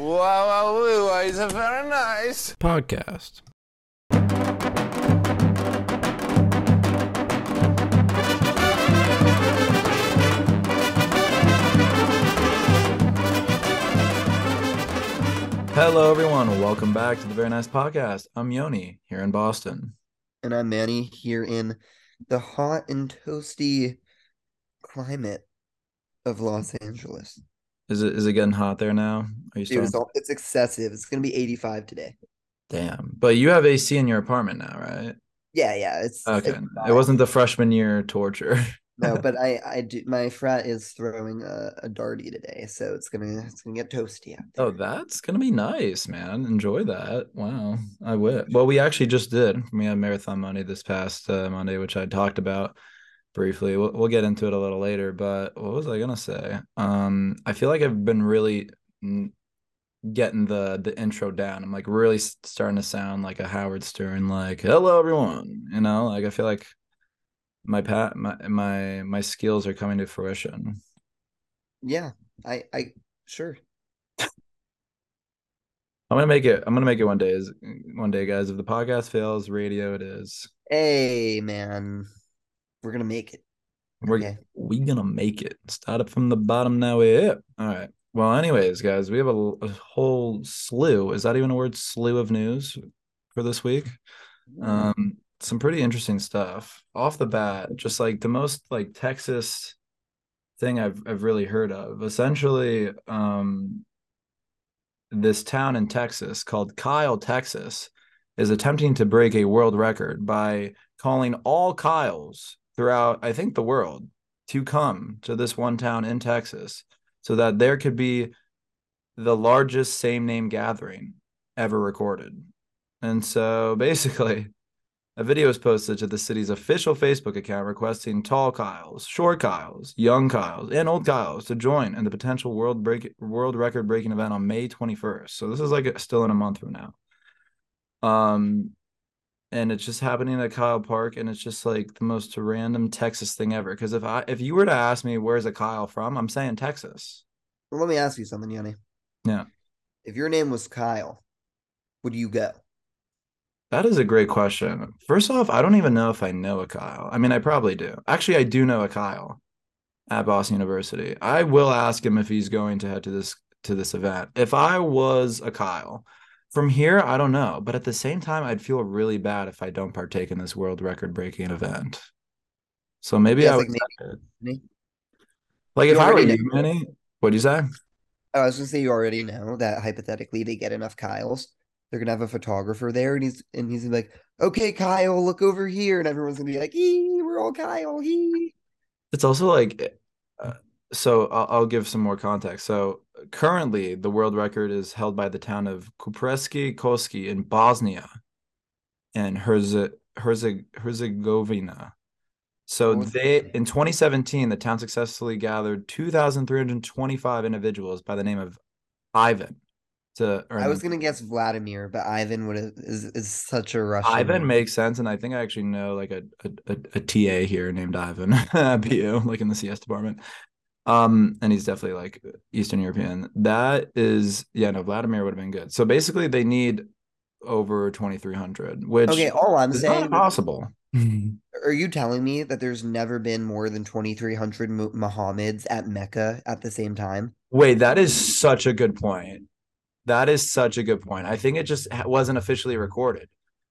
Wow, wow, wow, it's a very nice. podcast. Hello, everyone. Welcome back to the Very Nice Podcast. I'm Yoni here in Boston. And I'm Manny here in the hot and toasty climate of Los Angeles. Is it is it getting hot there now? Are you It starting? was all, it's excessive. It's gonna be 85 today. Damn. But you have AC in your apartment now, right? Yeah, yeah. It's Okay. it's It wasn't the freshman year torture. no, but I I do my frat is throwing a, a darty today, so it's gonna it's gonna get toasty out there. Oh, that's gonna be nice, man. Enjoy that. Wow, I would. Well, we actually just did. We had Marathon Monday this past uh, Monday, which I talked about briefly. We'll, we'll get into it a little later. But what was I gonna say? Um, I feel like I've been really getting the the intro down. I'm like really starting to sound like a Howard Stern, like "Hello, everyone." You know, like I feel like my pat my my my skills are coming to fruition. Yeah, I I sure. I'm gonna make it. I'm gonna make it one day. Is one day, guys. If the podcast fails, radio it is. Hey man, we're gonna make it. We're Okay. we gonna make it. Start it from the bottom. Now we're. All right. Well, anyways, guys, we have a, a whole slew. Is that even a word? Slew of news for this week. Um, some pretty interesting stuff off the bat. Just like the most like Texas thing I've I've really heard of. Essentially, um, this town in Texas called Kyle, Texas, is attempting to break a world record by calling all Kyles throughout, I think, the world to come to this one town in Texas so that there could be the largest same name gathering ever recorded. And so basically, a video was posted to the city's official Facebook account requesting tall Kyles, short Kyles, young Kyles, and old Kyles to join in the potential world break world record breaking event on May 21st. So this is like still in a month from now. Um and it's just happening at Kyle Park and it's just like the most random Texas thing ever because if I if you were to ask me where's a Kyle from, I'm saying Texas. Well, let me ask you something, Yoni. Yeah. If your name was Kyle, would you go? That is a great question. First off, I don't even know if I know a Kyle. I mean, I probably do. Actually, I do know a Kyle at Boston University. I will ask him if he's going to head to this to this event. If I was a Kyle, from here, I don't know. But at the same time, I'd feel really bad if I don't partake in this world record breaking event. So maybe Yeah, I would like like You if I were you. Manny, what'd you say? I was gonna say you already know that hypothetically they get enough Kyles, they're gonna have a photographer there, and he's and he's like, "Okay, Kyle, look over here," and everyone's gonna be like, "Ee, we're all Kyle." He. It's also like, uh, so I'll, I'll give some more context. So currently, the world record is held by the town of Kupreski Koski in Bosnia and Herze, Herze, Herzegovina. So oh, they in 2017, the town successfully gathered 2,325 individuals by the name of Ivan. To I was gonna guess Vladimir, but Ivan would have is is such a Russian. Ivan name. makes sense, and I think I actually know like a a, a, a TA here named Ivan BU, like in the CS department. Um, and he's definitely like Eastern European. That is, yeah, no, Vladimir would have been good. So basically, they need over twenty three hundred, which Okay, all I'm is saying. not possible. Are you telling me that there's never been more than 2,300 Mu- Muhammads at Mecca at the same time? Wait, that is such a good point. That is such a good point. I think it just wasn't officially recorded.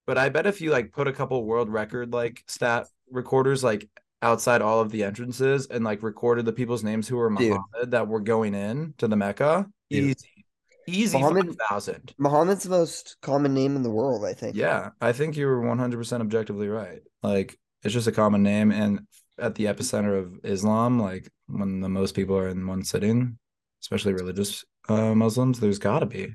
But I bet if you like put a couple world record like stat recorders like outside all of the entrances and like recorded the people's names who were Dude. Muhammad that were going in to the Mecca, Dude. easy, easy Muhammad- five thousand. Muhammad's the most common name in the world, I think. Yeah, I think you were one hundred percent objectively right. Like it's just a common name, and at the epicenter of Islam, like when the most people are in one sitting, especially religious uh, Muslims, there's got to be.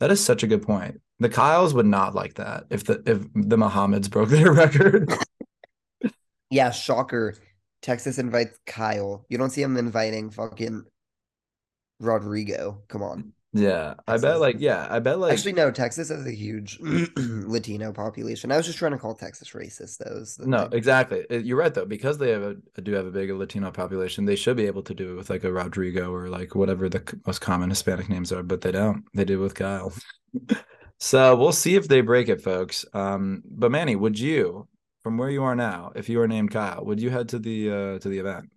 That is such a good point. The Kyles would not like that if the if the Mohammeds broke their record. Yeah, shocker. Texas invites Kyle. You don't see him inviting fucking Rodrigo. Come on. Yeah, I bet like yeah, I bet like Actually, no, Texas has a huge Latino population. I was just trying to call Texas racist. The no, thing. exactly. Uh, You're right though, because they have a do have a big Latino population, they should be able to do it with like a Rodrigo or like whatever the most common Hispanic names are, but they don't. They do with Kyle. so we'll see if they break it, folks. Um, but Manny, would you, from where you are now, if you were named Kyle, would you head to the uh to the event?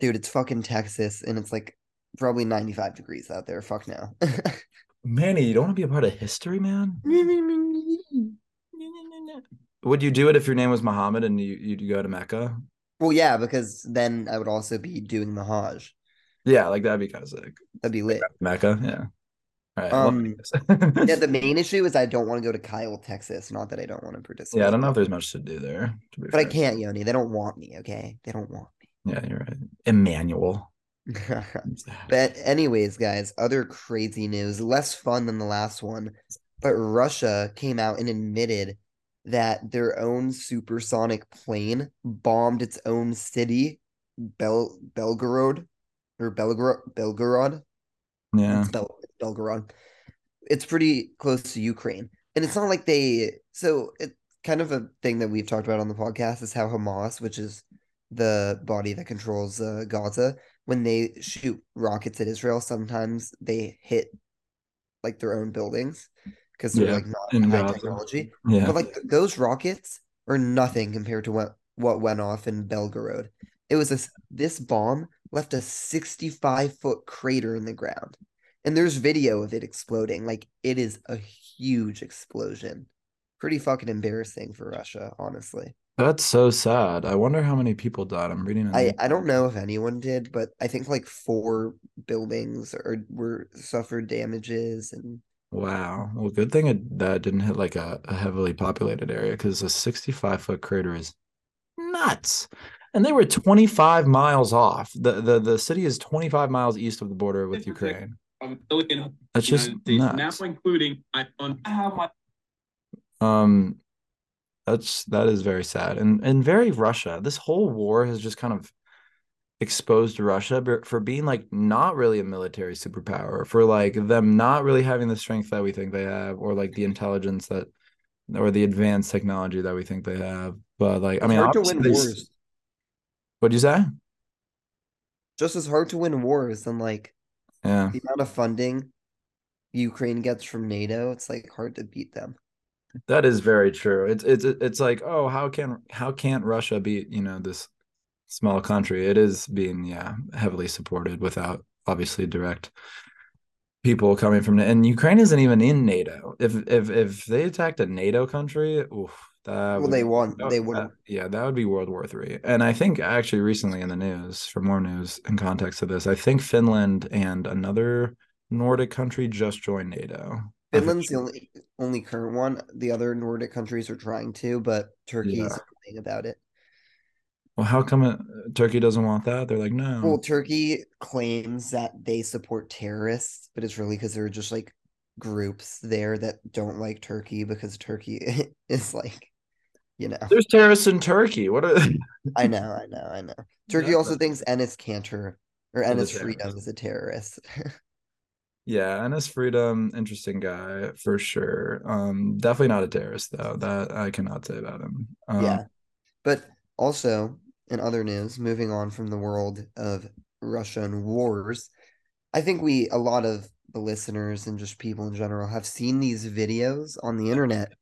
Dude, it's fucking Texas and it's like probably 95 degrees out there. Fuck now. Manny, you don't want to be a part of history, man. Would you do it if your name was Muhammad and you you'd go to Mecca? well, yeah, because then I would also be doing the Hajj. Yeah, like that'd be kind of sick. That'd be lit. Mecca, yeah. Right. Um, Yeah, the main issue is I don't want to go to Kyle, Texas. Not that I don't want to participate. yeah, I don't know if there's much to do there. To But I can't, Yoni. They don't want me, okay? They don't want me. Yeah, you're right. Emmanuel. But anyways, guys, other crazy news, less fun than the last one. But Russia came out and admitted that their own supersonic plane bombed its own city, Bel Belgorod or Belgorod Belgorod. Yeah. It's Bel Belgorod. It's pretty close to Ukraine. And it's not like they so it kind of a thing that we've talked about on the podcast is how Hamas, which is the body that controls uh, Gaza, when they shoot rockets at Israel, sometimes they hit like their own buildings because they're Yeah, like not in high Gaza. technology. Yeah. But like th- those rockets are nothing compared to what what went off in Belgorod. It was a s- this bomb left a 65 foot crater in the ground. And there's video of it exploding. Like it is a huge explosion. Pretty fucking embarrassing for Russia, honestly. That's so sad. I wonder how many people died. I'm reading it. I, I don't know if anyone did, but I think like four buildings or were suffered damages and Wow. Well, good thing it, that didn't hit like a, a heavily populated area because a 65 foot crater is nuts. And they were 25 miles off. The, the the city is 25 miles east of the border with Ukraine. From Silicon That's just United States, now including iPhone. I have my Um, that's that is very sad and and very Russia. This whole war has just kind of exposed Russia for being like not really a military superpower, for like them not really having the strength that we think they have, or like the intelligence that, or the advanced technology that we think they have. But like, I mean, hard to win wars. What'd you say? Just as hard to win wars than like Yeah, the amount of funding Ukraine gets from NATO, it's like hard to beat them. that is very true. It's it's it's like, oh, how can how can't Russia beat you know this small country? It is being yeah heavily supported without obviously direct people coming from and Ukraine isn't even in NATO. If if if they attacked a NATO country, oof, that Well, would they be- won. that- They that- wouldn't. yeah, that would be World War Three. And I think actually recently in the news, for more news in context of this, I think Finland and another Nordic country just joined NATO. Finland's the only only current one. The other Nordic countries are trying to, but Turkey Yeah. about it. Well, how come it, Turkey doesn't want that? They're like, no. Well, Turkey claims that they support terrorists, but it's really because there are just like groups there that don't like Turkey because Turkey is like, you know. There's terrorists in Turkey. What are I know, I know, I know. Turkey Yeah, also but- thinks Enes Kanter or Is a Enes Freedom is a terrorist. Yeah, Enes Freedom, interesting guy for sure. Um, definitely not a terrorist though. That I cannot say about him. Um, Yeah. But also, in other news, moving on from the world of Russian wars, I think we, a lot of the listeners and just people in general, have seen these videos on the internet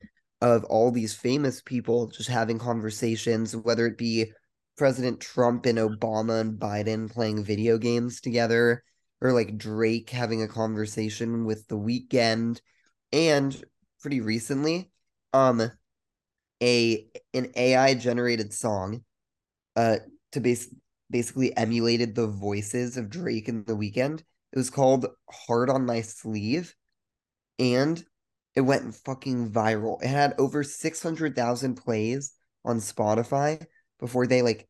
of all these famous people just having conversations, whether it be President Trump and Obama and Biden playing video games together, or like Drake having a conversation with The Weeknd, and pretty recently, um, a an AI generated song uh to base basically emulated the voices of Drake and The Weeknd. It was called Heart on My Sleeve and it went fucking viral. It had over 600,000 plays on Spotify before they like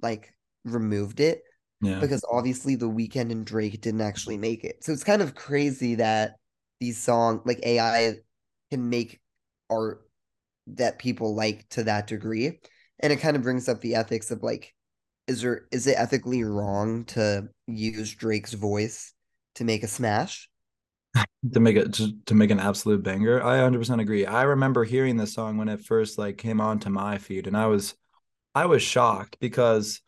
like removed it yeah. because obviously The Weeknd and Drake didn't actually make it. So it's kind of crazy that these songs like AI can make art that people like to that degree. And it kind of brings up the ethics of like, is there is it ethically wrong to use Drake's voice to make a smash? To make it to, to make an absolute banger. I 100% agree. I remember hearing this song when it first like came onto my feed and I was I was shocked because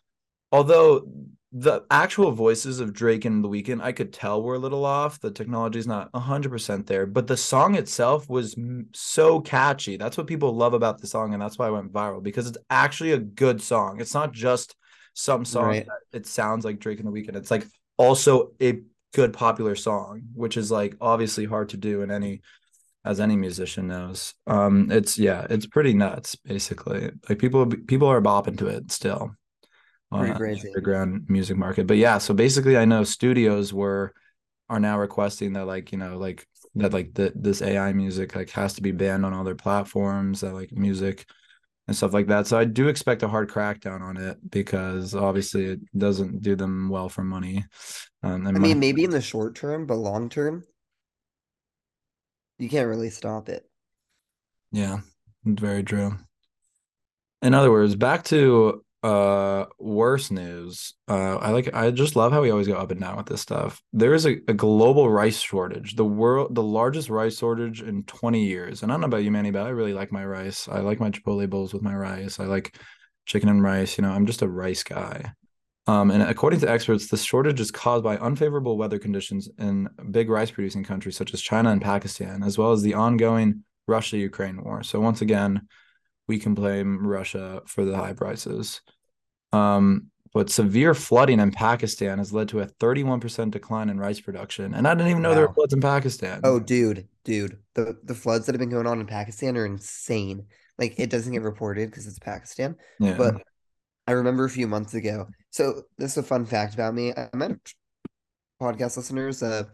although the actual voices of Drake and The Weeknd I could tell were a little off, the technology's not 100% there, but the song itself was m- so catchy. That's what people love about the song and that's why it went viral because it's actually a good song. It's not just some song Right. that it sounds like Drake and The Weeknd. It's like also a good popular song, which is like obviously hard to do in any as any musician knows. Um it's yeah, it's pretty nuts basically. Like people people are bopping to it still. Pretty on crazy. underground music market. But yeah, so basically I know studios were are now requesting that like, you know, like that like the, this AI music like has to be banned on all their platforms, that like music and stuff like that. So I do expect a hard crackdown on it because obviously it doesn't do them well for money. Um, I mean, mon- maybe in the short term, but long term, you can't really stop it. yeah, very true. In other words, back to uh worse news. Uh I like I just love how we always go up and down with this stuff. There is a, a global rice shortage. The world the largest rice shortage in 20 years. And I don't know about you, Manny, but I really like my rice. I like my Chipotle bowls with my rice. I like chicken and rice. You know, I'm just a rice guy. Um, and according to experts, the shortage is caused by unfavorable weather conditions in big rice producing countries such as China and Pakistan, as well as the ongoing Russia Ukraine war. So, once again, we can blame Russia for the high prices. Um, but severe flooding in Pakistan has led to a 31% decline in rice production. And I didn't even know there were floods in Pakistan. Oh, dude, dude, the the floods that have been going on in Pakistan are insane. Like it doesn't get reported because it's Pakistan, yeah. but I remember a few months ago. So this is a fun fact about me. I met podcast listeners. Uh,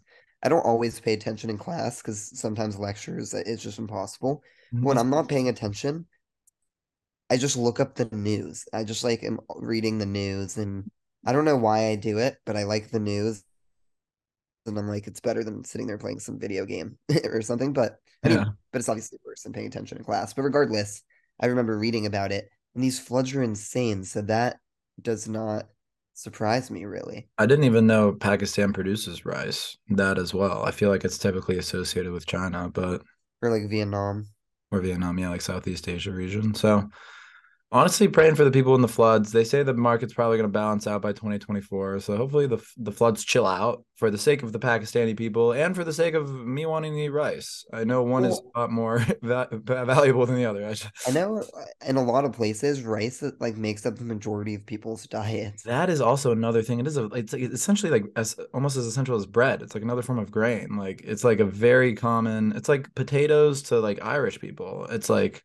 I don't always pay attention in class because sometimes lectures it's just impossible. When I'm not paying attention, I just look up the news. I just like am reading the news, and I don't know why I do it, but I like the news. And I'm like, it's better than sitting there playing some video game or something. But I mean, Yeah. but it's obviously worse than paying attention in class. But regardless, I remember reading about it, and these floods are insane. So that does not surprise me really. I didn't even know Pakistan produces rice. That as well. I feel like it's typically associated with China, but Or like Vietnam. or Vietnam, yeah, like Southeast Asia region. So honestly, praying for the people in the floods. They say the market's probably going to balance out by 2024. So hopefully the the floods chill out for the sake of the Pakistani people and for the sake of me wanting to eat rice. I know one is a lot more va- valuable than the other. I just, I know uh, in a lot of places, rice like makes up the majority of people's diets. that is also another thing. It is a it's essentially like as almost as essential as bread. It's like another form of grain. Like it's like a very common. It's like potatoes to like Irish people. It's like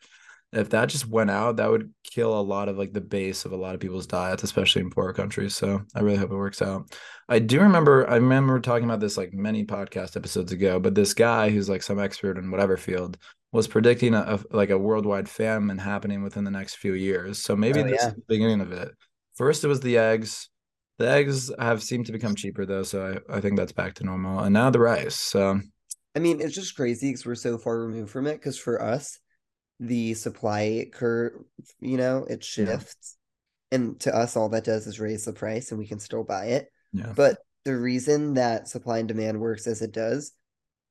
if that just went out, that would kill a lot of like the base of a lot of people's diets, especially in poorer countries. So I really hope it works out. I do remember I remember talking about this like many podcast episodes ago, but this guy who's like some expert in whatever field was predicting a, a- like a worldwide famine happening within the next few years. So maybe Oh, this yeah. is the beginning of it. First it was the eggs. The eggs have seemed to become cheaper though, so I, I think that's back to normal. And now the rice. So I mean, it's just crazy because we're so far removed from it. Because for us, the supply curve, you know, it Yeah. shifts. And to us, all that does is raise the price and we can still buy it. yeah. But the reason that supply and demand works as it does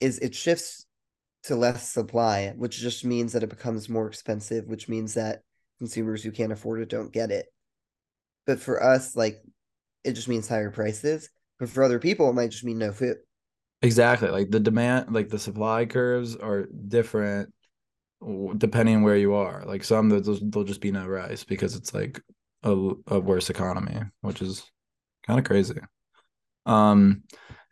is it shifts to less supply, which just means that it becomes more expensive, which means that consumers who can't afford it don't get it. But for us, like, it just means higher prices. But for other people, it might just mean no food. Exactly. Like the demand, like the supply curves are different depending where you are. Like some there'll, there'll just be no rice because it's like a, a worse economy, which is kind of crazy. Um,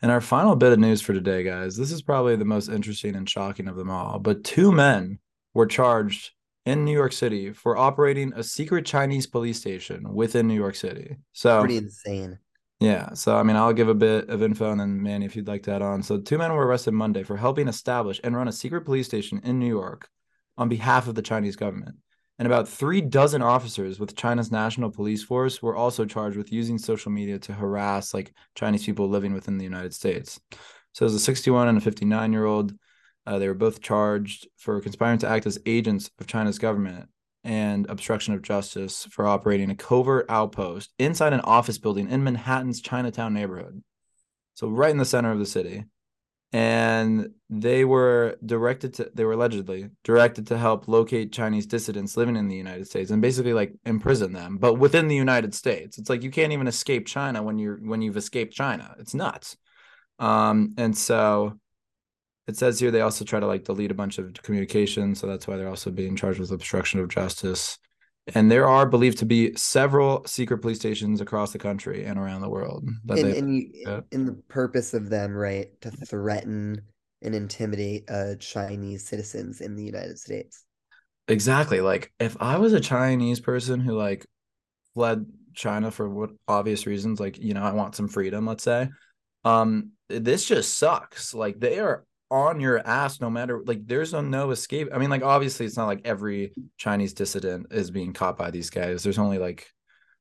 and our final bit of news for today, guys, this is probably the most interesting and shocking of them all. But two men were charged in New York City for operating a secret Chinese police station within New York City. So Pretty insane. yeah, so I mean, I'll give a bit of info and then Manny, if you'd like to add on. So, two men were arrested Monday for helping establish and run a secret police station in New York on behalf of the Chinese government. And about three dozen officers with China's national police force were also charged with using social media to harass like Chinese people living within the United States. So, there's a 61 and a 59 year old. Uh, they were both charged for conspiring to act as agents of China's government and obstruction of justice for operating a covert outpost inside an office building in Manhattan's Chinatown neighborhood. So, right in the center of the city. And they were directed to they were allegedly directed to help locate Chinese dissidents living in the United States and basically like imprison them, but within the United States. It's like you can't even escape China when you're when you've escaped China. It's nuts. Um, and so it says here they also try to like delete a bunch of communication, so that's why they're also being charged with obstruction of justice. And there are believed to be several secret police stations across the country and around the world. That and, they, and you, yeah. in the purpose of them, right, to threaten and intimidate uh Chinese citizens in the United States. exactly. Like if I was a Chinese person who like fled China for what obvious reasons, like you know, I want some freedom, let's say. Um, this just sucks. Like they are on your ass no matter like there's no, no escape. I mean, like obviously it's not like every Chinese dissident is being caught by these guys. There's only like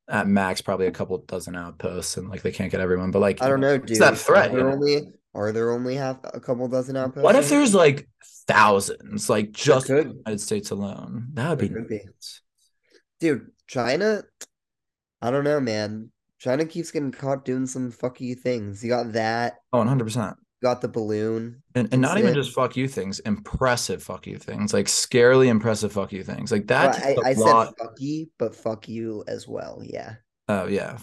at max probably a couple dozen outposts and like they can't get everyone. But like I don't know, dude. that threat, Are there only are there only half a couple dozen outposts? what if there's like thousands, like just in the. United States alone? That would be be. dude, China? I don't know, man. China keeps getting caught doing some fucky things. You got that. Oh, 100 percent. You got the balloon. And, and not even just fuck you things, impressive fuck you things, like scarily impressive fuck you things. Like that Well, I, I said fuck you, but fuck you as well. Yeah. Oh yeah,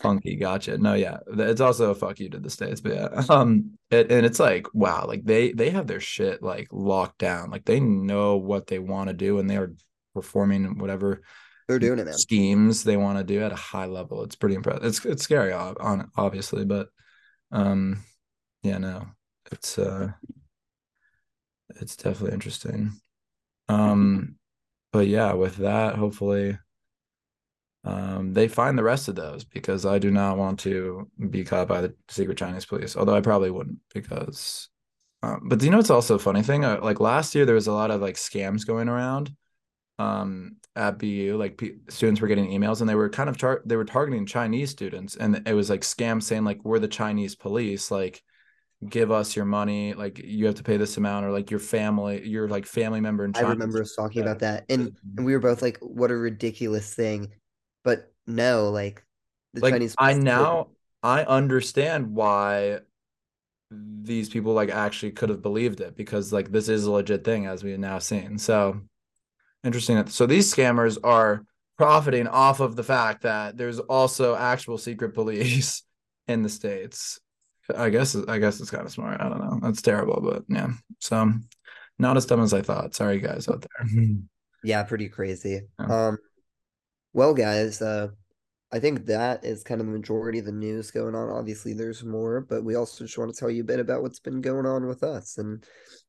funky. Gotcha. No, yeah, it's also a fuck you to the states, but yeah, um, it, and it's like wow, like they they have their shit like locked down, like they know what they want to do, and they are performing whatever They're doing it, man. schemes they want to do at a high level. It's pretty impressive. It's it's scary, on obviously, but um, yeah, no, it's uh, it's definitely interesting. Um, but yeah, with that, hopefully, um, they find the rest of those because I do not want to be caught by the secret Chinese police. Although I probably wouldn't because. Um, but do you know what's also a funny thing? Uh, like last year, there was a lot of like scams going around um at BU like p- students were getting emails and they were kind of tar- they were targeting Chinese students and it was like scams saying like we're the Chinese police like give us your money like you have to pay this amount or like your family your like family member in China. I remember us talking about that. And and we were both like, what a ridiculous thing. But no, like the like Chinese I now I understand why these people like actually could have believed it because like this is a legit thing as we have now seen. So interesting. So these scammers are profiting off of the fact that there's also actual secret police in the states. I guess I guess it's kind of smart. I don't know. That's terrible, but yeah. So not as dumb as I thought. Sorry guys out there. Yeah, pretty crazy. Yeah. Um, well, guys, uh, I think that is kind of the majority of the news going on. Obviously, there's more, but we also just want to tell you a bit about what's been going on with us. And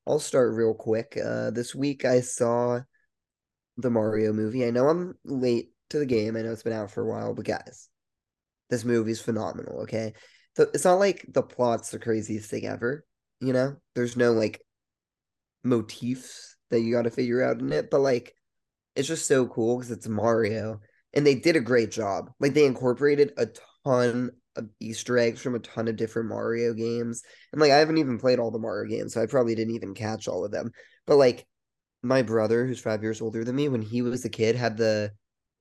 I'll start real quick. Uh, this week I saw the Mario movie. I know I'm late to the game. I know it's been out for a while, but guys, this movie's phenomenal. Okay, it's not like the plot's the craziest thing ever. You know, there's no like motifs that you got to figure out in it, but like it's just so cool because it's Mario and they did a great job. Like they incorporated a ton of Easter eggs from a ton of different Mario games. And like I haven't even played all the Mario games, so I probably didn't even catch all of them. But like my brother, who's five years older than me, when he was a kid, had the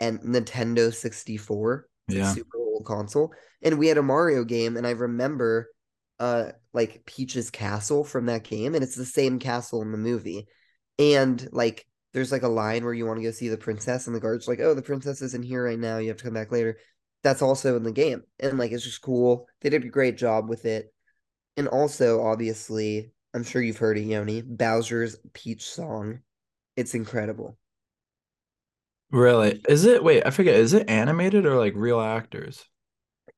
and Nintendo 64. It's a Yeah. super old console. And we had a Mario game, and I remember uh like Peach's castle from that game, and it's the same castle in the movie. And like there's like a line where you want to go see the princess, and the guard's like, Oh, the princess isn't here right now, you have to come back later. That's also in the game. And like it's just cool. They did a great job with it. And also, obviously, I'm sure you've heard of Yoni, Bowser's Peach song. It's incredible. really? Is it wait, I forget, is it animated or like real actors?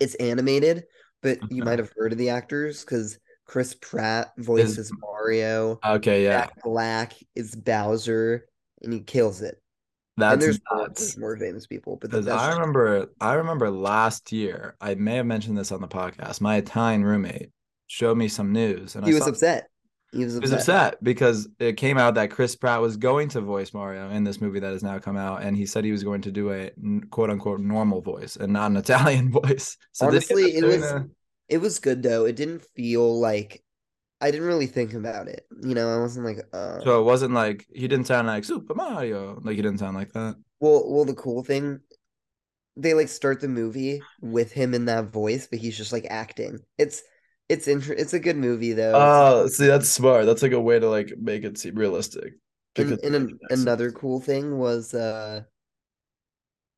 It's animated, but you might have heard of the actors because Chris Pratt voices Mario. Okay, yeah. Jack Black is Bowser, and he kills it. and That's there's more, nuts. more famous people, but that's I remember, I remember last year, I may have mentioned this on the podcast. My Italian roommate showed me some news, and he I was upset. He was he upset. was upset because it came out that Chris Pratt was going to voice Mario in this movie that has now come out, and he said he was going to do a quote unquote normal voice and not an Italian voice. So did he end Honestly, it was a- it was good though. It didn't feel like I didn't really think about it. You know, I wasn't like, uh, so it wasn't like he didn't sound like Super Mario. Like he didn't sound like that. Well, well, the cool thing, they like start the movie with him in that voice, but he's just like acting. It's It's inter- It's a good movie though. Oh, see, that's smart. That's like a way to like make it seem realistic. and and an, another cool thing was uh,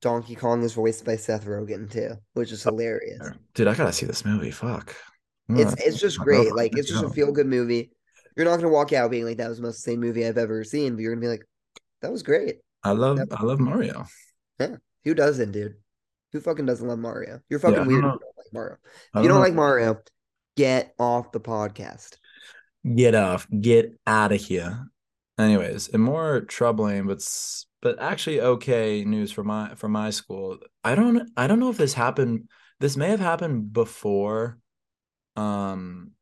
Donkey Kong is voiced by Seth Rogen too, which is hilarious. Dude, I gotta see this movie. Fuck. It's Yeah. it's just great. Like it's just a feel good movie. You're not gonna walk out being like that was the most same movie I've ever seen, but you're gonna be like, that was great. I love. I love Mario. Yeah, who doesn't, dude? Who fucking doesn't love Mario? You're fucking don't weird. if. You don't like Mario. If you don't know. like Mario, get off the podcast. get off, get out of here. Anyways, and more troubling, but but actually okay news for my for my school. I don't I don't know if this happened. This may have happened before, um,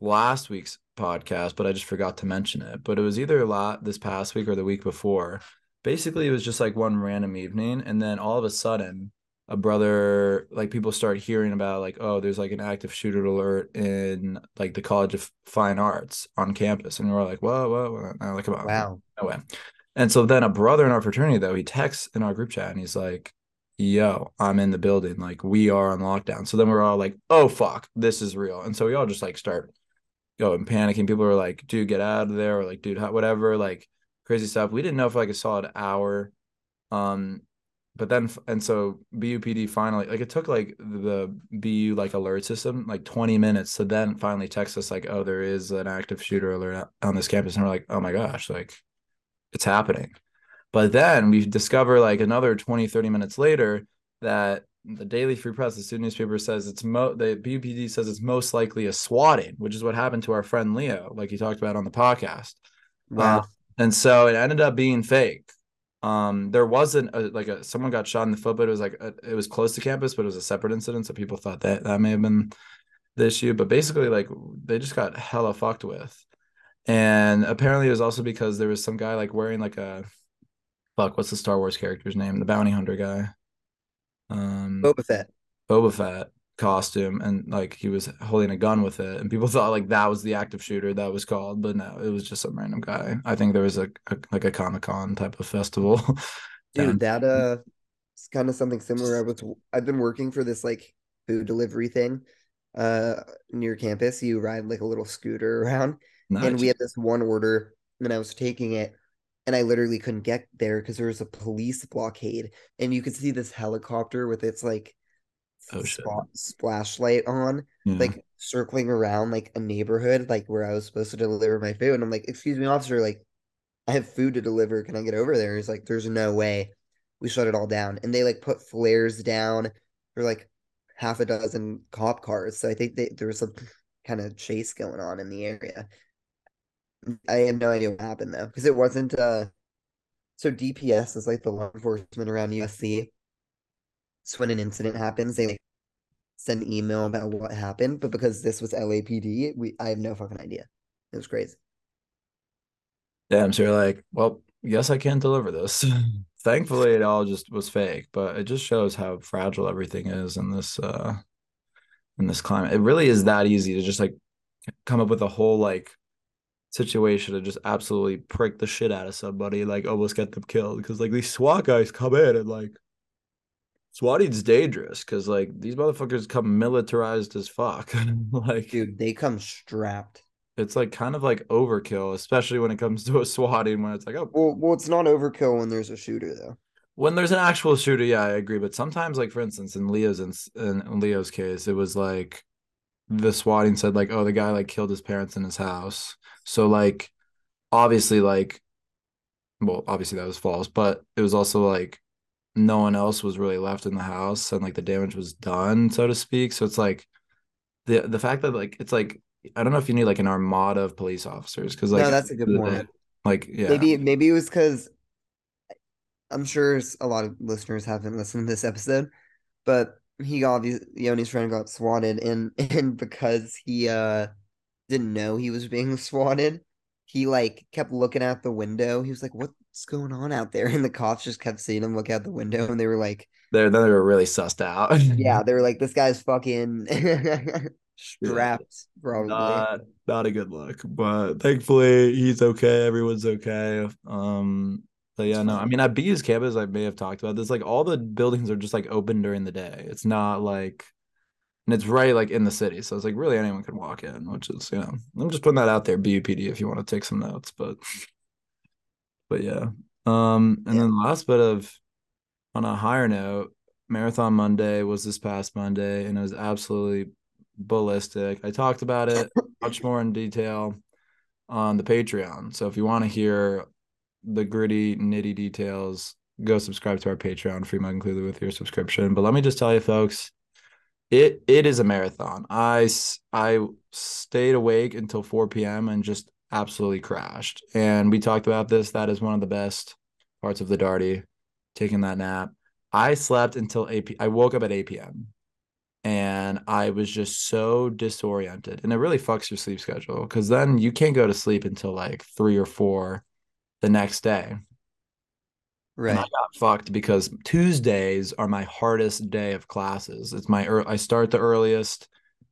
last week's podcast, but I just forgot to mention it. But it was either a lot this past week or the week before. Basically, it was just like one random evening, and then all of a sudden, a brother like people start hearing about like oh there's like an active shooter alert in like the college of fine arts on campus. And we're like whoa whoa, whoa. I'm like come on. Wow. no way. And so then a brother in our fraternity though he texts in our group chat and he's like yo i'm in the building. Like we are on lockdown. So then we're all like oh fuck this is real. And so we all just like start going panicking. People are like dude get out of there. Or like dude whatever like crazy stuff. We didn't know for like a solid hour um but then and so BUPD finally like it took like the BU like alert system like 20 minutes to then finally text us like oh there is an active shooter alert on this campus and we're like oh my gosh like it's happening but then we discover like another 20 30 minutes later that the Daily Free Press the student newspaper says it's mo the BUPD says it's most likely a swatting which is what happened to our friend Leo like he talked about on the podcast Wow. uh, and so it ended up being fake. Um, there wasn't a, like a someone got shot in the foot, but it was like a, it was close to campus, but it was a separate incident. So people thought that that may have been the issue. But basically, like they just got hella fucked with. And apparently, it was also because there was some guy like wearing like a fuck. What's the Star Wars character's name? The bounty hunter guy. Um, Boba Fett. Boba Fett costume and like he was holding a gun with it and people thought like that was the active shooter that was called but no it was just some random guy i think there was a, a like a comic-con type of festival Dude, that uh it's kind of something similar. I was I've been working for this like food delivery thing uh near campus. You ride like a little scooter around and we had this one order and I was taking it and I literally couldn't get there because there was a police blockade and you could see this helicopter with its like Oh, shit. spot splash light on Yeah. like circling around like a neighborhood like where I was supposed to deliver my food and I'm like excuse me officer like I have food to deliver can I get over there he's like there's no way we shut it all down and they like put flares down for like half a dozen cop cars so I think they, there was some kind of chase going on in the area I had no idea what happened though, because it wasn't uh so DPS is like the law enforcement around USC. So when an incident happens, they like send email about what happened, but because this was LAPD, we I have no fucking idea. It was crazy. Damn, so you're like, well, yes, I can't deliver this. Thankfully, it all just was fake, but it just shows how fragile everything is in this uh in this climate. It really is that easy to just like come up with a whole like situation to just absolutely prick the shit out of somebody, like almost get them killed. Because like these SWAT guys come in and like SWATting's dangerous because like these motherfuckers come militarized as fuck. like Dude, they come strapped. it's like kind of like overkill, especially when it comes to a swatting when it's like, oh, Well, well, it's not overkill when there's a shooter though. when there's an actual shooter, yeah, I agree. But sometimes, like for instance, in Leo's in, in Leo's case, it was like the swatting said like, oh, the guy like killed his parents in his house. So like, obviously, like, well, obviously that was false, but it was also like no one else was really left in the house, and like the damage was done, so to speak. So it's like the the fact that like it's like I don't know if you need like an armada of police officers because like no, that's a good the- point. like yeah, Maybe maybe it was because I'm sure a lot of listeners haven't listened to this episode, but he got obviously Yoni's friend got swatted and and because he uh didn't know he was being swatted, he like kept looking out the window. He was like, "What's going on out there?" And the cops just kept seeing him look out the window, and they were like, they're then they were really sussed out. "Yeah," they were like, "This guy's fucking strapped, probably." not not a good look but thankfully he's okay everyone's okay um but yeah no i mean at bu's campus i may have talked about this like all the buildings are just like open during the day it's not like and it's right like in the city. So it's like really anyone could walk in, which is you know I'm just putting that out there. BUPD if you want to take some notes, but but yeah. Um, and Yeah. then the last bit of on a higher note, Marathon Monday was this past Monday, and it was absolutely ballistic. I talked about it much more in detail on the Patreon. So if you want to hear the gritty, nitty details, go subscribe to our Patreon, free mug included with your subscription. But let me just tell you, folks, it it is a marathon. I I stayed awake until 4 p.m. and just absolutely crashed. And we talked about this. That is one of the best parts of the Darty, taking that nap. I slept until 8 p- I woke up at 8 p.m. and I was just so disoriented. And it really fucks your sleep schedule because then you can't go to sleep until like three or four the next day. And I got fucked because Tuesdays are my hardest day of classes. It's my I start the earliest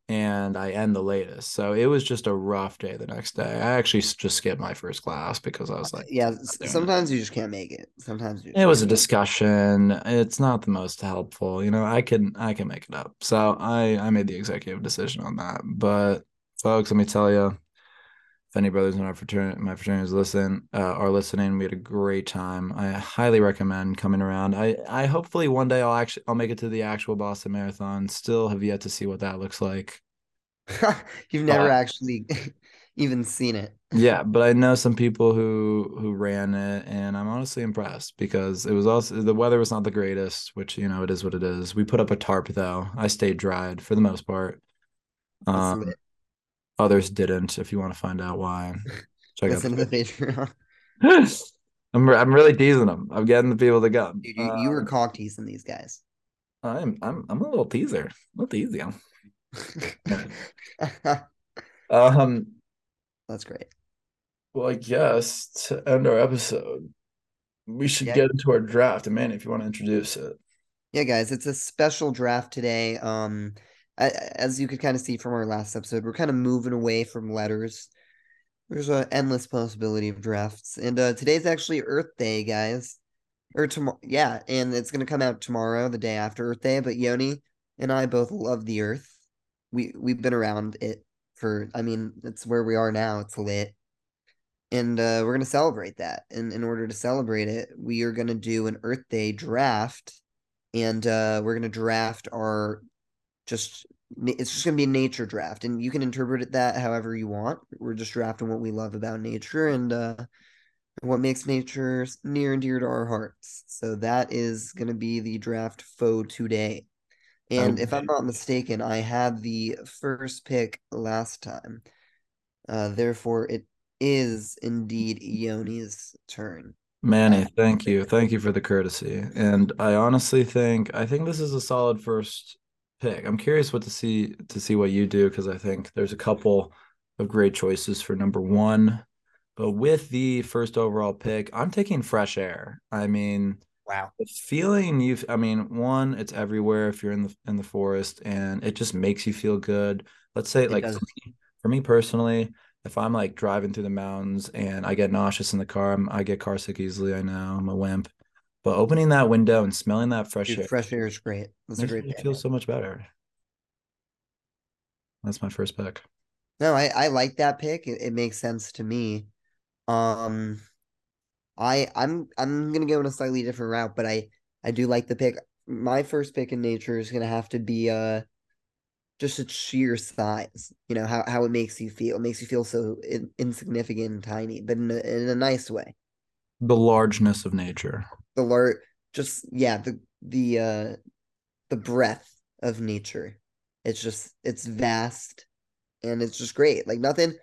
and I end the latest. So it was just a rough day the next day. I actually just skipped my first class because I was like, Yeah. it. Sometimes you just can't make it. Sometimes you just it was a discussion. It's not the most helpful. You know, I can I can make it up. So I I made the executive decision on that. But folks, let me tell you, if any brothers in our fraternity, my fraternities listen, uh, are listening, we had a great time. I highly recommend coming around. I I hopefully one day I'll actually I'll make it to the actual Boston Marathon. Still have yet to see what that looks like. You've never Uh, actually even seen it. Yeah, but I know some people who who ran it, and I'm honestly impressed because it was also the weather was not the greatest, which you know it is what it is. We put up a tarp though. I stayed dried for the most part. Um. Others didn't. If you want to find out why, check out. Listen the Patreon. I'm I'm really teasing them. I'm getting the people to come. Dude, you, you were Um, cock teasing these guys. I'm I'm I'm a little teaser, a little teasing. Um, That's great. well, I guess to end our episode, we should Yeah. get into our draft. And man, if you want to introduce it. Yeah, guys, it's a special draft today. Um, as you could kind of see from our last episode, we're kind of moving away from letters. There's an endless possibility of drafts, and uh, today's actually Earth Day, guys. Or tomorrow, yeah, and it's gonna come out tomorrow, the day after Earth Day. But Yoni and I both love the Earth. We we've been around it for. I mean, it's where we are now. It's lit, and uh, we're gonna celebrate that. And in order to celebrate it, we are gonna do an Earth Day draft and uh, we're gonna draft our just it's just gonna be a nature draft, and you can interpret it that however you want. We're just drafting what we love about nature and uh, what makes nature near and dear to our hearts. So that is gonna be the draft foe today. And if I'm not mistaken, I had the first pick last time. Uh, therefore, it is indeed Yoni's turn. Manny, thank you. Thank you for the courtesy. And I honestly think I think this is a solid first pick. I'm curious what to see to see what you do because I think there's a couple of great choices for number one. But with the first overall pick, I'm taking fresh air. I mean, Wow. the feeling you've I mean, one, it's everywhere if you're in the in the forest and it just makes you feel good. Let's say It like for me, for me personally, if I'm like driving through the mountains and I get nauseous in the car, I'm, I get car sick easily. I know I'm a wimp, but opening that window and smelling that fresh Dude, air fresh air is great. That's a great me pick. feel so much better. That's my first pick. No, I I like that pick. It, it makes sense to me. Um, I I'm I'm gonna go in a slightly different route, but I I do like the pick. My first pick in nature is gonna have to be uh just its sheer size. You know how how it makes you feel. It makes you feel so in, insignificant and tiny, but in a, in a nice way. The largeness of nature. The lar just yeah the the uh the breadth of nature. It's just it's vast and it's just great. Like nothing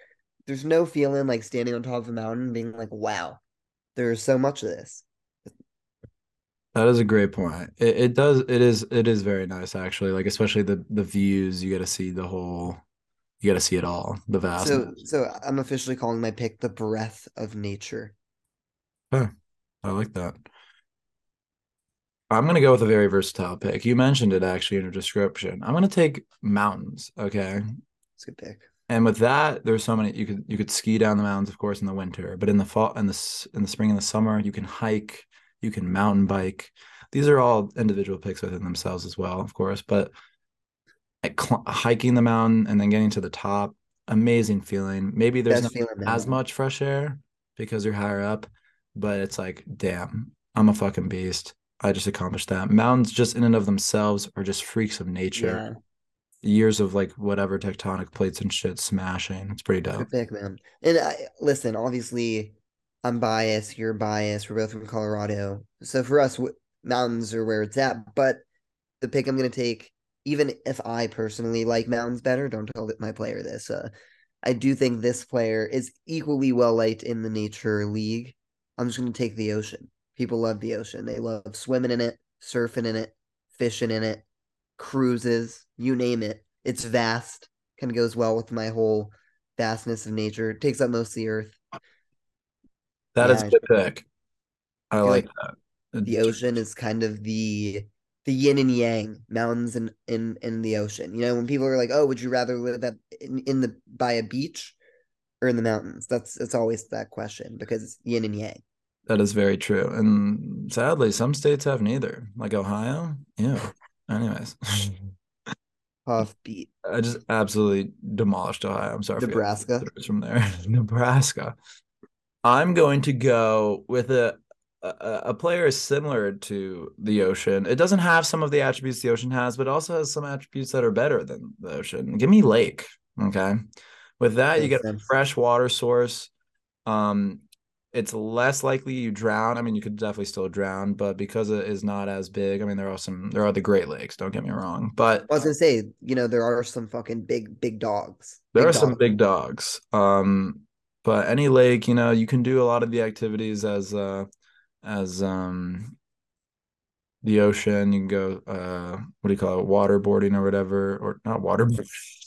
there's no feeling like standing on top of a mountain being like, wow, there's so much of this. That is a great point. It, it does. It is. It is very nice, actually. Like especially the the views. You got to see the whole. You got to see it all. The vast. So so I'm officially calling my pick the breath of nature. I like that. I'm gonna go with a very versatile pick. You mentioned it actually in your description. I'm gonna take mountains. Okay. It's a good pick. And with that, there's so many you could you could ski down the mountains, of course, in the winter, but in the fall in the in the spring and the summer, you can hike, you can mountain bike. These are all individual picks within themselves as well, of course. But cl- hiking the mountain and then getting to the top. Amazing feeling. Maybe there's Best not as much fresh air because you're higher up, but it's like, damn, I'm a fucking beast. I just accomplished that. Mountains, just in and of themselves, are just freaks of nature. Yeah, Years of like whatever tectonic plates and shit smashing. It's pretty dope. pick, man. And I listen, obviously, I'm biased. You're biased. We're both from Colorado, so for us, w- mountains are where it's at. But the pick I'm gonna take, even if I personally like mountains better, don't tell my player this. Uh, I do think this player is equally well liked in the nature league. I'm just gonna take the ocean. People love the ocean. They love swimming in it, surfing in it, fishing in it, cruises, you name it. It's vast. Kind of goes well with my whole vastness of nature. It takes up most of the earth. That is Yeah, a good pick. I like like that. The ocean is kind of the the yin and yang, mountains and in in the ocean. You know, when people are like, "Oh, would you rather live at in, in the by a beach or in the mountains?" That's it's always that question because it's yin and yang. That is very true. And sadly, some states have neither. Like Ohio. Yeah. Anyways. Puff beat I just absolutely demolished Ohio. I'm sorry. Nebraska. from there. Nebraska. I'm going to go with a, a a player similar to the ocean. It doesn't have some of the attributes the ocean has, but also has some attributes that are better than the ocean. Give me lake. Okay. With that, you Makes get a sense. fresh water source. Um, it's less likely you drown. I mean, you could definitely still drown, but because it is not as big, I mean, there are some there are the Great Lakes, don't get me wrong. But I was gonna say, you know, there are some fucking big big dogs. there Big are some big dogs. Um, but any lake, you know, you can do a lot of the activities as uh as um the ocean. You can go uh what do you call it, waterboarding or whatever, or not water.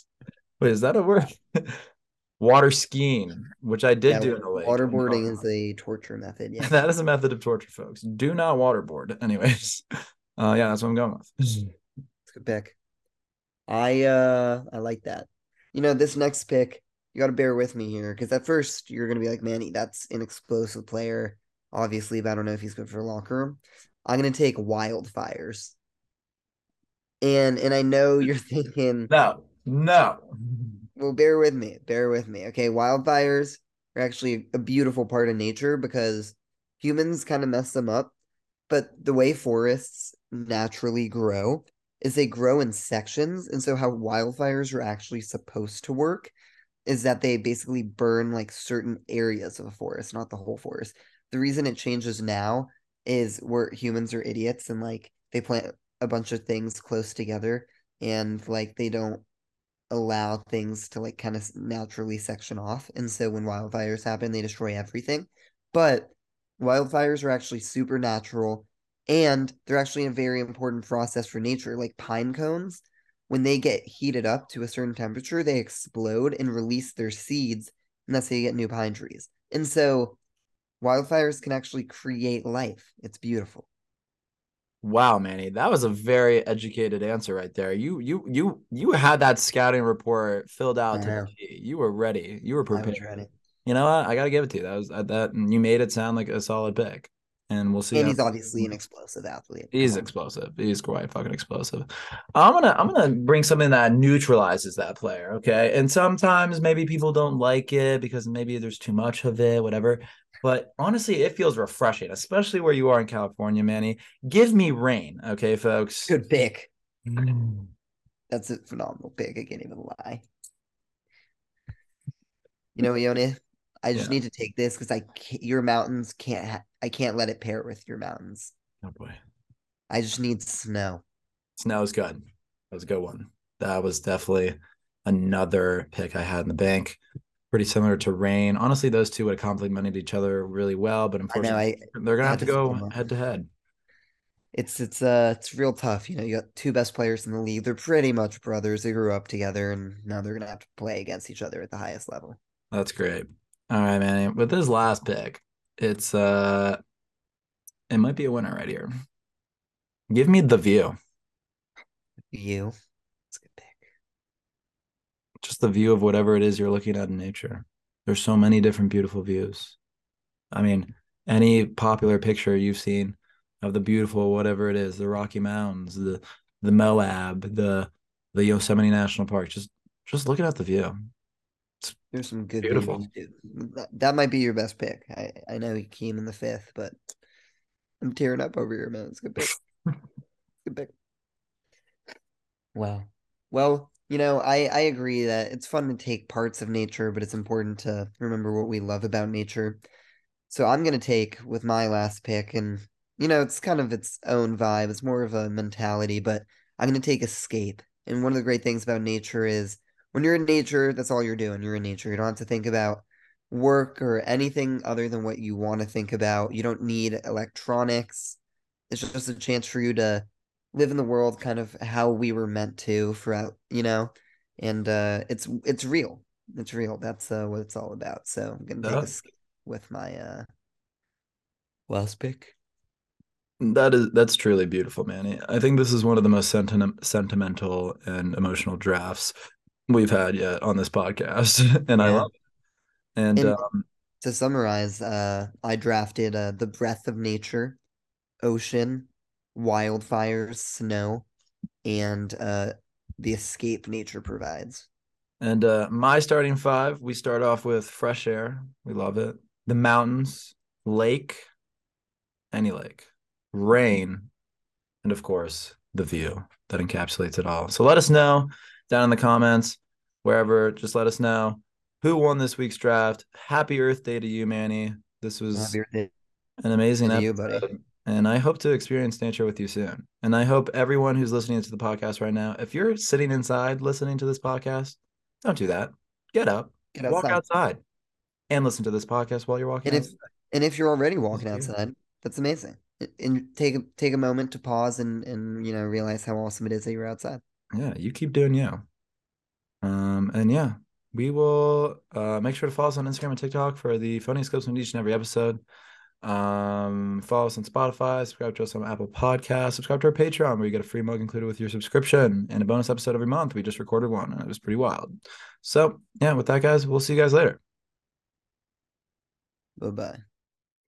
Wait, is that a word? Water skiing, which I did Yeah, do in a lake. Waterboarding is a torture method. Yeah. that is a method of torture, folks. Do not waterboard. Anyways, uh, yeah, that's what I'm going with. It's a good pick. I uh I like that. You know, this next pick, you gotta bear with me here, because at first you're gonna be like, Manny, that's an explosive player, obviously, but I don't know if he's good for a locker room. I'm gonna take wildfires. And and I know you're thinking, No, no. Well, bear with me, bear with me. Okay, wildfires are actually a beautiful part of nature because humans kind of mess them up. But the way forests naturally grow is they grow in sections. And so, how wildfires are actually supposed to work is that they basically burn like certain areas of a forest, not the whole forest. The reason it changes now is where humans are idiots and like they plant a bunch of things close together and like they don't allow things to like kind of naturally section off. And so when wildfires happen, they destroy everything. But wildfires are actually supernatural and they're actually a very important process for nature. Like pine cones, when they get heated up to a certain temperature, they explode and release their seeds, and that's how you get new pine trees. And so wildfires can actually create life. It's beautiful. Wow, Manny, that was a very educated answer right there. You you you you had that scouting report filled out You were ready. You were prepared. ready. You know what? I gotta give it to you. That was uh, that you made it sound like a solid pick. And we'll see. And he's obviously an explosive athlete. He's explosive. He's quite fucking explosive. I'm gonna I'm gonna bring something that neutralizes that player. Okay. And sometimes maybe people don't like it because maybe there's too much of it, whatever. But honestly, it feels refreshing, especially where you are in California, Manny. Give me rain, okay, folks. Good pick. Mm. That's a phenomenal pick. I can't even lie. You know, Yoni, I just Yeah. need to take this because I can't, your mountains can't. Ha- I can't let it pair with your mountains. Oh boy. I just need snow. Snow Snow's good. That was a good one. That was definitely another pick I had in the bank. Pretty similar to rain. Honestly, those two would have complemented each other really well, but I know. unfortunately, I they're gonna have to go flip 'em up. head to head. it's it's uh it's real tough. You know, you got two best players in the league. They're pretty much brothers. They grew up together, and now they're gonna have to play against each other at the highest level. That's great. All right, man. With this last pick, it's uh it might be a winner right here. Give me the view. You, it's a good pick. Just the view of whatever it is you're looking at in nature. There's so many different beautiful views. I mean, any popular picture you've seen of the beautiful whatever it is, the Rocky Mountains, the the Moab, the the Yosemite National Park. Just just looking at the view. There's some good Beautiful. views. That, might be your best pick. I, I know he came in the fifth, but I'm tearing up over here, man. It's good pick. good pick. Wow. Well, you know, I, I agree that it's fun to take parts of nature, but it's important to remember what we love about nature. So I'm gonna take with my last pick, and you know, it's kind of its own vibe. It's more of a mentality, but I'm gonna take escape. And one of the great things about nature is when you're in nature, that's all you're doing. You're in nature. You don't have to think about work or anything other than what you want to think about. You don't need electronics. It's just a chance for you to live in the world kind of how we were meant to throughout, you know? And uh it's it's real. It's real. That's uh what it's all about. So I'm gonna take Yeah. with my uh last pick. That is that's truly beautiful, man. I think this is one of the most sentiment, sentimental and emotional drafts we've had yet on this podcast, and I love it. And, And- um, To summarize, uh I drafted uh the breath of nature, ocean, wildfires, snow, and uh the escape nature provides. and uh, my starting five, we start off with fresh air. We love it. The mountains, lake, any lake, rain, and of course the view that encapsulates it all. So let us know down in the comments, wherever. Just let us know who won this week's draft. Happy Earth Day to you, Manny. This was an amazing to you, buddy. And I hope to experience nature with you soon. And I hope everyone who's listening to the podcast right now, if you're sitting inside listening to this podcast, don't do that. Get up, Get outside. walk outside. outside, and listen to this podcast while you're walking. And if and if you're already walking outside, that's amazing. And- And take a take a moment to pause and and you know realize how awesome it is that you're outside. yeah, you keep doing you. Um, and yeah, we will uh make sure to follow us on Instagram and TikTok for the funniest clips from each and every episode. Um, follow us on Spotify, subscribe to us on Apple Podcasts, subscribe to our Patreon where you get a free mug included with your subscription and a bonus episode every month. We just recorded one and it was pretty wild. So yeah, with that, guys, we'll see you guys later. Bye bye.